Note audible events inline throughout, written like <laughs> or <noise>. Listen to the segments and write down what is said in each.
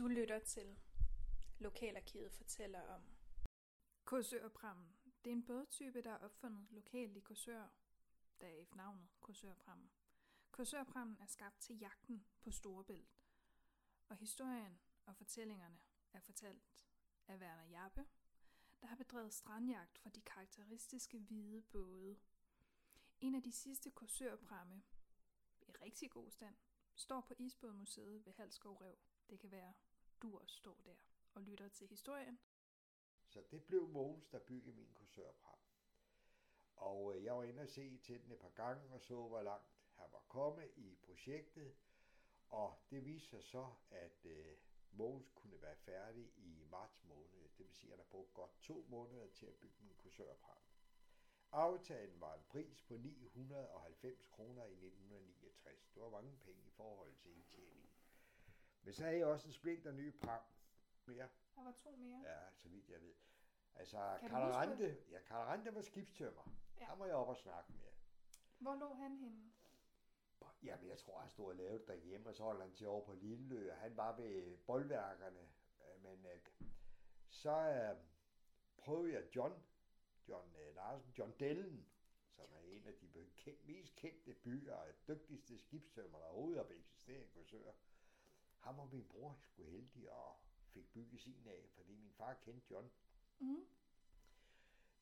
Du lytter til Lokalarkivet fortæller om Korsørprammen. Det er en bådtype, der er opfundet lokalt i Korsør, der er i navnet Korsørprammen. Korsørprammen er skabt til jagten på Storebælt, og historien og fortællingerne er fortalt af Werner Jappe, der har bedrevet strandjagt for de karakteristiske hvide både. En af de sidste korsørpramme, i rigtig god stand, står på Isbådmuseet ved Halskov Rev. Det kan være, du også står der og lytter til historien. Så det blev Mogens, der byggede min kursørpram. Og øh, jeg var inde og se til den et par gange og så, hvor langt han var kommet i projektet. Og det viste sig så, at øh, Mogens kunne være færdig i marts måned. Det vil sige, at der brugte godt to måneder til at bygge min kursørpram. Aftalen var en pris på 990 kroner i 1969. Det var mange penge i forhold til indtjeningen. Men så havde jeg også en splinter ny pram mere. Der var to mere. Ja, så vidt jeg ved. Altså, Karl Rante, ja, Karl Rante var skibstømmer. Ja. Han må jeg op og snakke med. Hvor lå han henne? Jamen, jeg tror, han stod og lavede derhjemme, og så holdt han til over på Lillelø, og han var ved boldværkerne. Øh, Men øh, så øh, prøvede jeg John, John øh, Larsen, John Dellen, som er en af de mest kendte byer og dygtigste skibstømmer, der overhovedet har eksisteret i Korsør. Ham og min bror skulle heldig og fik bygget sin af, fordi min far kendte John. Mm.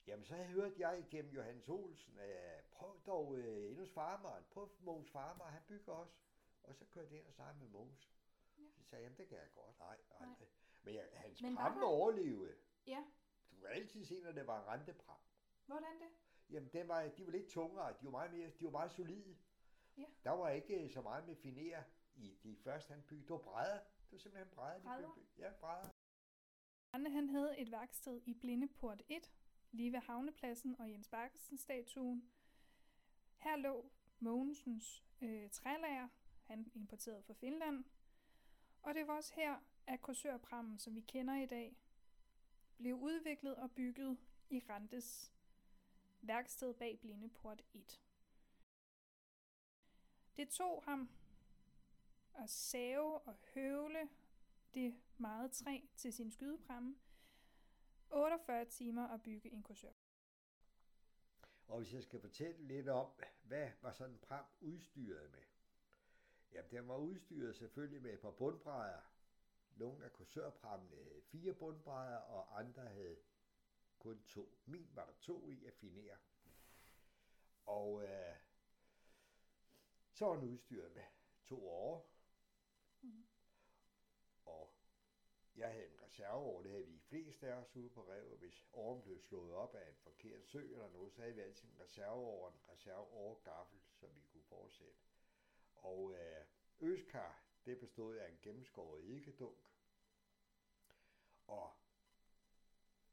Jamen, så hørte jeg igennem Johannes Olsen, at prøv dog øh, endnu hos farmeren. Prøv Mogens farmer, han bygger også. Og så kørte jeg ind og snakkede med Mogens. Ja. Så sagde jeg, det kan jeg godt. Nej, Nej. nej. Men jeg, hans Men pram der- overlevede. Ja, Du kan altid se, når det var en rentepram. hvordan det? Jamen, den var, de var lidt tungere. De var meget, mere, de var meget solide. Ja. Der var ikke så meget med finere i de første, han byggede. Det var brædder. Det var simpelthen brædder, de blev bygget. Ja, brædder. Arne han havde et værksted i Blindeport 1, lige ved havnepladsen og Jens Bakkesen-statuen. Her lå Mogensens øh, trælager, han importerede fra Finland. Og det var også her, at Korsørprammen, som vi kender i dag, blev udviklet og bygget i Randes værksted bag Blindeport 1. Det tog ham at save og høvle det meget træ til sin skydepramme. 48 timer at bygge en kursør. Og hvis jeg skal fortælle lidt om, hvad var sådan en pram udstyret med? Jamen, den var udstyret selvfølgelig med et par bundbrædder. Nogle af kursørprammene havde fire bundbrædder, og andre havde kun to. Min var der to i at finere. Og øh, så var den udstyret med to år. Mm. Og jeg havde en reserveår, det havde vi de fleste af os ude på revet. Hvis åren blev slået op af en forkert sø eller noget, så havde vi altid en reserveår og en reserveår gaffel, så vi kunne fortsætte. Og øh, øskar, det bestod af en gennemskåret eddikeddunk. Og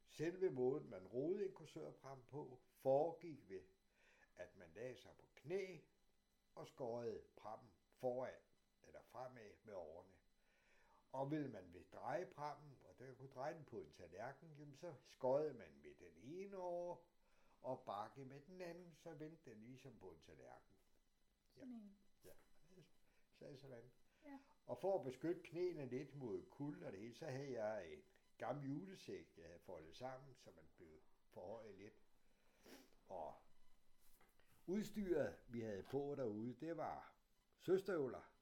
selve måden, man rodede en kursørpram på, foregik ved, at man lagde sig på knæ og skårede prammen foran eller fremad med årene. Og ville man vil dreje prammen, og der kunne dreje den på en tallerken, jamen så skårede man med den ene over og bakke med den anden, så vendte den ligesom på en tallerken. En. Ja, så sådan. Ja. Og for at beskytte knæene lidt mod kulde og det hele, så havde jeg en gammel julesæk, jeg havde foldet sammen, så man blev forhøjet lidt. Og udstyret, vi havde på derude, det var søstøvler.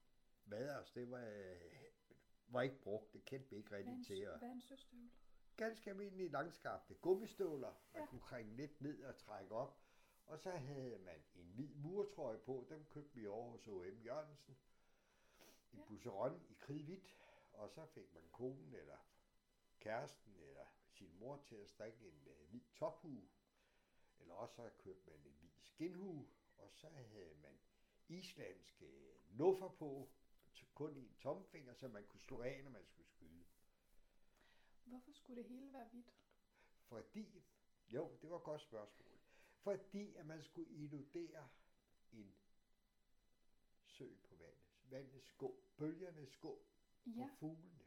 Vaders, det var, var ikke brugt. Det kendte vi ikke rigtig til. Hvad er en søstøvle? ganske almindelige langskarpte gummistøvler, man Ja. kunne krænge lidt ned og trække op. Og så havde man en hvid murtrøje på, dem købte vi over hos O.M. Jørgensen. En Ja. busseron i kridhvidt, og så fik man konen eller kæresten eller sin mor til at strikke en uh, hvid tophue. Eller også så købte man en hvid skinhue, og så havde man islandske nuffer på, kun i en tomfinger, så man kunne slå af, når man skulle skyde. Hvorfor skulle det hele være hvidt? Fordi, jo, det var et godt spørgsmål. Fordi at man skulle illudere en sø på vandet. Vandet skå, bølgerne skå Ja. på fuglene.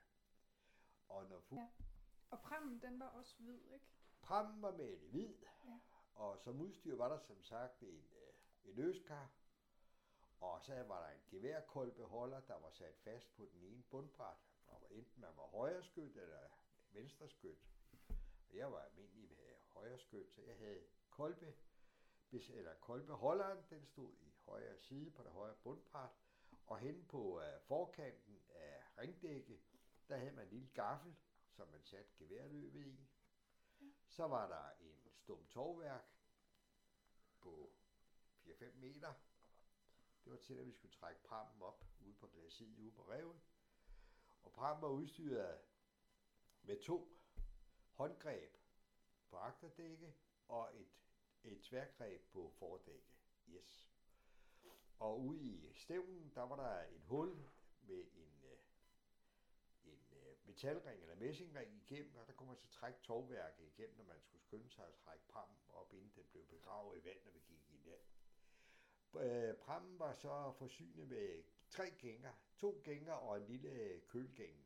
Og når fuglene, Ja. Og prammen, den var også hvid, ikke? prammen var malet hvid, Ja. og som udstyr var der som sagt en, øh, en øskar, og så var der en geværkulbeholder, der var sat fast på den ene bundbræt, Og enten man var højre skyt eller venstreskyt. Og jeg var almindelig med højre skyt, så jeg havde kolbe, eller kolbeholderen, den stod i højre side på det højre bundbræt. Og hen på øh, forkanten af ringdækket, der havde man en lille gaffel, som man satte geværløbet i. Så var der en stum tovværk på 4-5 meter. Det var til, at vi skulle trække prammen op ude på glaciet ude på revet. Og prammen var udstyret med to håndgreb på agterdække og et, et tværgreb på fordække. Yes. Og ude i stævnen, der var der et hul med en, øh, en øh, metalring eller messingring igennem, og der kunne man så trække tovværket igennem, når man skulle skynde sig at trække prammen op, inden den blev begravet i vand, når vi gik i land. Øh, prammen var så forsynet med tre gænger, to gænger og en lille kølgænge.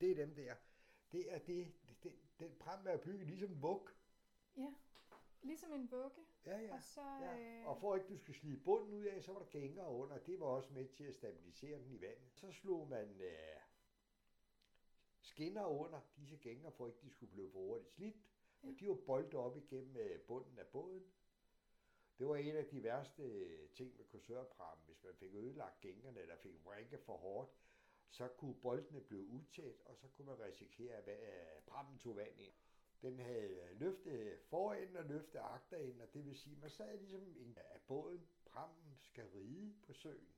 Det er dem der. Det er det, det den pram er bygget ligesom vug. Ja, ligesom en vugge. Ja, ja. Og, så, ja. Øh... og for ikke du skulle slide bunden ud af, så var der gænger under. Det var også med til at stabilisere den i vandet. Så slog man øh, skinner under disse gænger, for ikke de skulle blive for hurtigt slidt. Ja. Og de var boldet op igennem øh, bunden af båden. Det var en af de værste øh, ting med kursørprammen. Hvis man fik ødelagt gængerne, eller fik vrænke for hårdt, så kunne boldene blive utæt, og så kunne man risikere, at øh, prammen tog vand ind. Den havde øh, løftet forenden og løftet agterenden, og det vil sige, man sad ligesom en af båden, prammen skal ride på søen.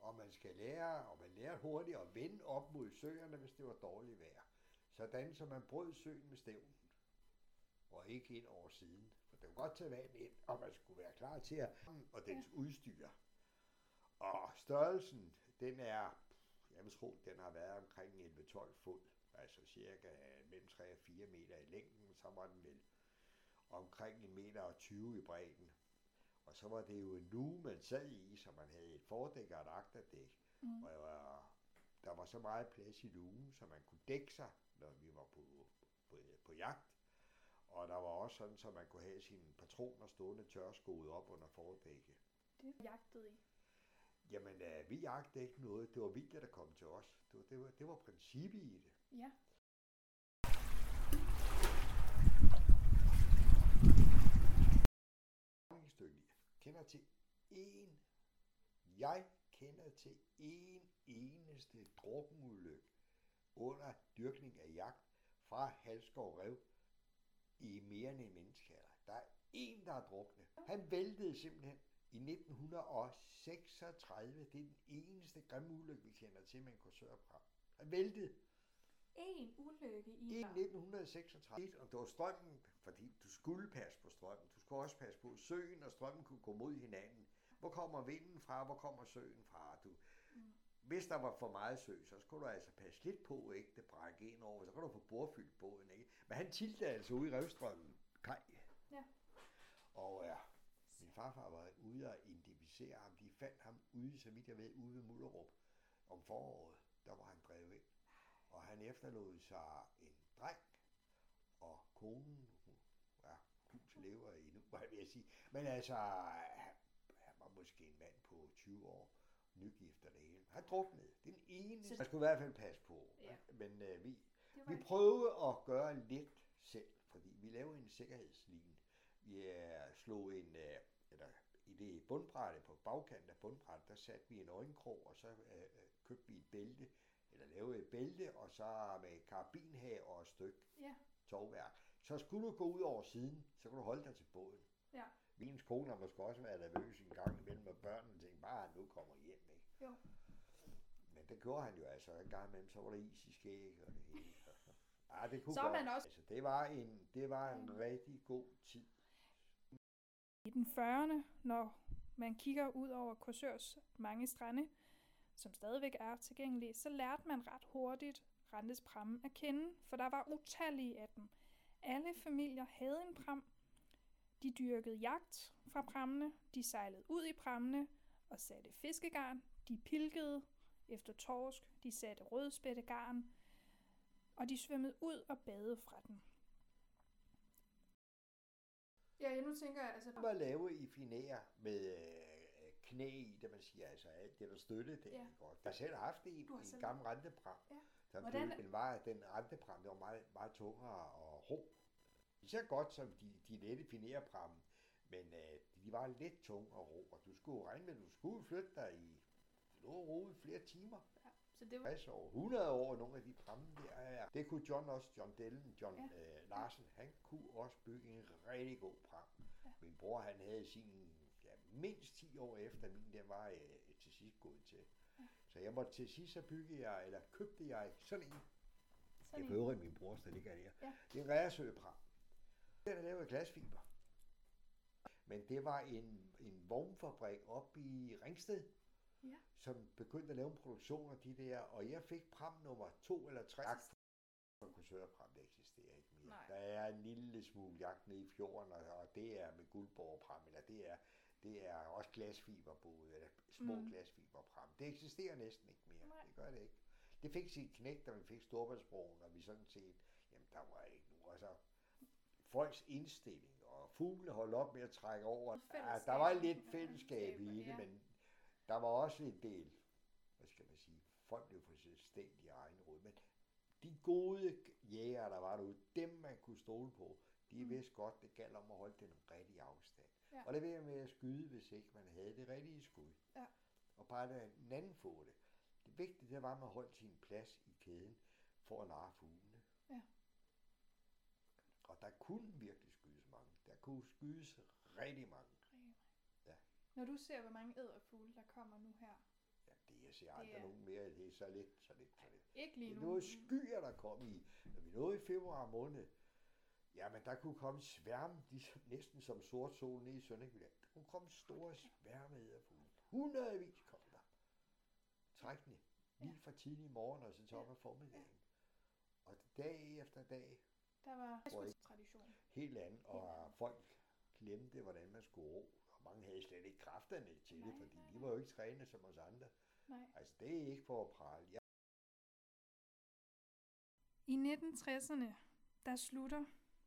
Og man skal lære, og man lærer hurtigt at vende op mod søerne, hvis det var dårligt vejr. Sådan, så man brød søen med stævnen, og ikke ind over siden. Var godt tage vand ind, og man skulle være klar til at, og dens udstyr. Og størrelsen, den er jeg vil tro, den har været omkring 11-12 fod, altså cirka mellem 3 og 4 meter i længden, så var den vel omkring 1 meter og 20 i bredden. Og så var det jo en luge, man sad i, så man havde et fordæk og et agterdæk. Mm. Og var, der var så meget plads i lugen, så man kunne dække sig, når vi var på, på, på jagt. Og der var også sådan, så man kunne have sine patroner stående tørskoet op under fordækket. Det jagtede I? Jamen, øh, vi jagtede ikke noget. Det var vildt, der kom til os. Det var, det var, det var princippet i det. Ja. kender til én, jeg kender til én eneste drukkenulykke under dyrkning af jagt fra Halskov Rev i mere end en menneskealder. Der er en, der er druknet. Han væltede simpelthen i 1936. Det er den eneste grimme ulykke, vi kender til med en kursørpram. Han væltede. En ulykke i... I 1936. Og det var strømmen, fordi du skulle passe på strømmen. Du skulle også passe på søen, og strømmen kunne gå mod hinanden. Hvor kommer vinden fra? Hvor kommer søen fra? Du. Hvis der var for meget sø, så skulle du altså passe lidt på, ikke det brække ind over. Så kan du få bordfyldt båden, ikke? Men han tiltede altså ude i revstrømmen. Kaj. Ja. Og ja, min farfar var ude og identificere ham. De fandt ham ude, så vidt jeg ved, ude ved Mullerup om foråret. Der var han drevet ind. Og han efterlod sig en dreng, og konen, ja, hus lever endnu, hvad vil jeg sige. Men altså, han, han var måske en mand på 20 år, nygift og det hele. Han druknede. Det er den ene. Man skulle i hvert fald passe på. Ja. Men uh, vi, vi prøvede at gøre lidt selv, fordi vi lavede en sikkerhedslinje. Vi slog en, uh, eller i det bundbrætte på bagkanten af bundbrættet, der satte vi en øjenkrog, og så øh, købte vi et bælte, eller lavede et bælte, og så med karabinhag og et stykke ja. tovværk. Så skulle du gå ud over siden, så kunne du holde dig til båden. Ja. Min kone har måske også været nervøs en gang imellem, og børnene tænkte bare, at nu kommer hjem, ikke? Jo. Men det gjorde han jo altså en gang imellem, så var der is i skæg og det hele. Ja, <laughs> det kunne så godt. man også... Altså, det var en, det var en mm. rigtig god tid. I den 40'erne, når man kigger ud over Korsørs mange strande, som stadigvæk er tilgængelige, så lærte man ret hurtigt Rentes pramme at kende, for der var utallige af dem. Alle familier havde en pram. De dyrkede jagt fra prammene, de sejlede ud i prammene og satte fiskegarn, de pilkede efter torsk, de satte rødspættegarn, og de svømmede ud og badede fra den. Ja, nu tænker jeg altså... var lave i finær med øh, knæ i det, man siger, altså alt det, der støttede det. Ja. Ja. Jeg har selv haft en, Du har en selv- gammel rentepram. Ja. Hvordan? Den, var, den rentepram, det var meget, meget tungere og ro. Lige så godt som de, de lette finerpramme, men øh, de var lidt tunge og ro, og du skulle jo regne med, at du skulle flytte dig i lå i flere timer. Ja. Så det var, 60 år, 100 år, nogle af de pramme der. Ja. Det kunne John også, John Dellen, John Ja. øh, Larsen, han kunne også bygge en rigtig god pram. Ja. Min bror, han havde sin, ja, mindst 10 år efter min, den var øh, til sidst gået til. Ja. Så jeg måtte til sidst, så bygge jeg, eller købte jeg sådan en. sådan Det er øvrigt min brors, der ligger der. Ja. Det er en ræresøpram. Den er lavet af glasfiber. Men det var en, en vognfabrik oppe i Ringsted, Ja. som begyndte at lave en produktion af de der, og jeg fik pram nummer to eller tre. Kursørpram, det eksisterer ikke mere. Nej. Der er en lille smule jagt nede i fjorden, og, og det er med guldborgpram, eller det er, det er også glasfiberbåde, eller små Mm. glasfiberpram. Det eksisterer næsten ikke mere. Nej. Det gør det ikke. Det fik sit knæk, da vi fik Storbandsbroen, og vi sådan set, jamen der var ikke nu, altså folks indstilling, og fuglene holdt op med at trække over. Ja, der var lidt fællesskab i det, men der var også en del, hvad skal man sige, folk blev for selvstændige egen råd, men de gode jæger, der var derude, dem man kunne stole på, de Mm. vidste godt, det galt om at holde den rigtige afstand. Ja. Og det ved med at skyde, hvis ikke man havde det rigtige skud. Ja. Og bare lade en anden få det. Det vigtige, det var, at man holdt sin plads i kæden for at narre fuglene. Ja. Og der kunne virkelig skydes mange. Der kunne skydes rigtig mange. Ja. Når du ser, hvor mange æderfugle, der kommer nu her. Ja, det jeg ser aldrig er- nogen mere. Det er så lidt, så lidt, så lidt. Ikke lige Det nu. er noget skyer, der kom i. Når vi nåede i februar måned, jamen der kunne komme sværme, ligesom, næsten som sort sol nede i Sønderjylland. Der kunne komme store sværme æderfugle. Hundredvis kom der. Trækkende. Lige fra tidlig morgen og så til op ad formiddagen. Og dag efter dag, Der var tradition. helt andet, og folk glemte, hvordan man skulle ro. Og mange havde slet ikke kræfterne til Nej, det, fordi nej, de var jo ikke trænet som os andre. Nej. Altså, det er ikke for at prale. Jeg I 1960'erne, der slutter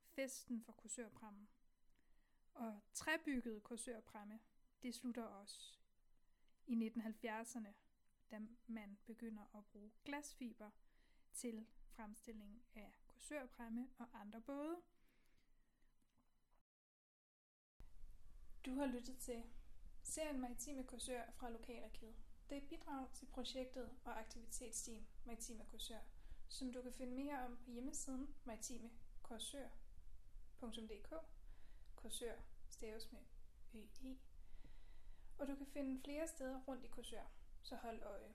festen for kursørprammen. Og træbyggede kursørpramme, det slutter også. I 1970'erne, da man begynder at bruge glasfiber til fremstilling af kursørpramme og andre både. Du har lyttet til serien Maritime Korsør fra Lokalarkivet. Det er et bidrag til projektet og aktivitetsteam Maritime Korsør, som du kan finde mere om på hjemmesiden maritimekorsør.dk. Korsør staves med ø e. Og du kan finde flere steder rundt i Korsør, så hold øje.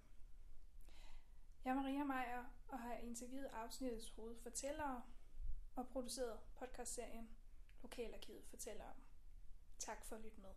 Jeg er Maria Meier og har interviewet afsnittets hovedfortællere og produceret podcastserien Lokalarkivet fortæller om. Tak for at lytte med.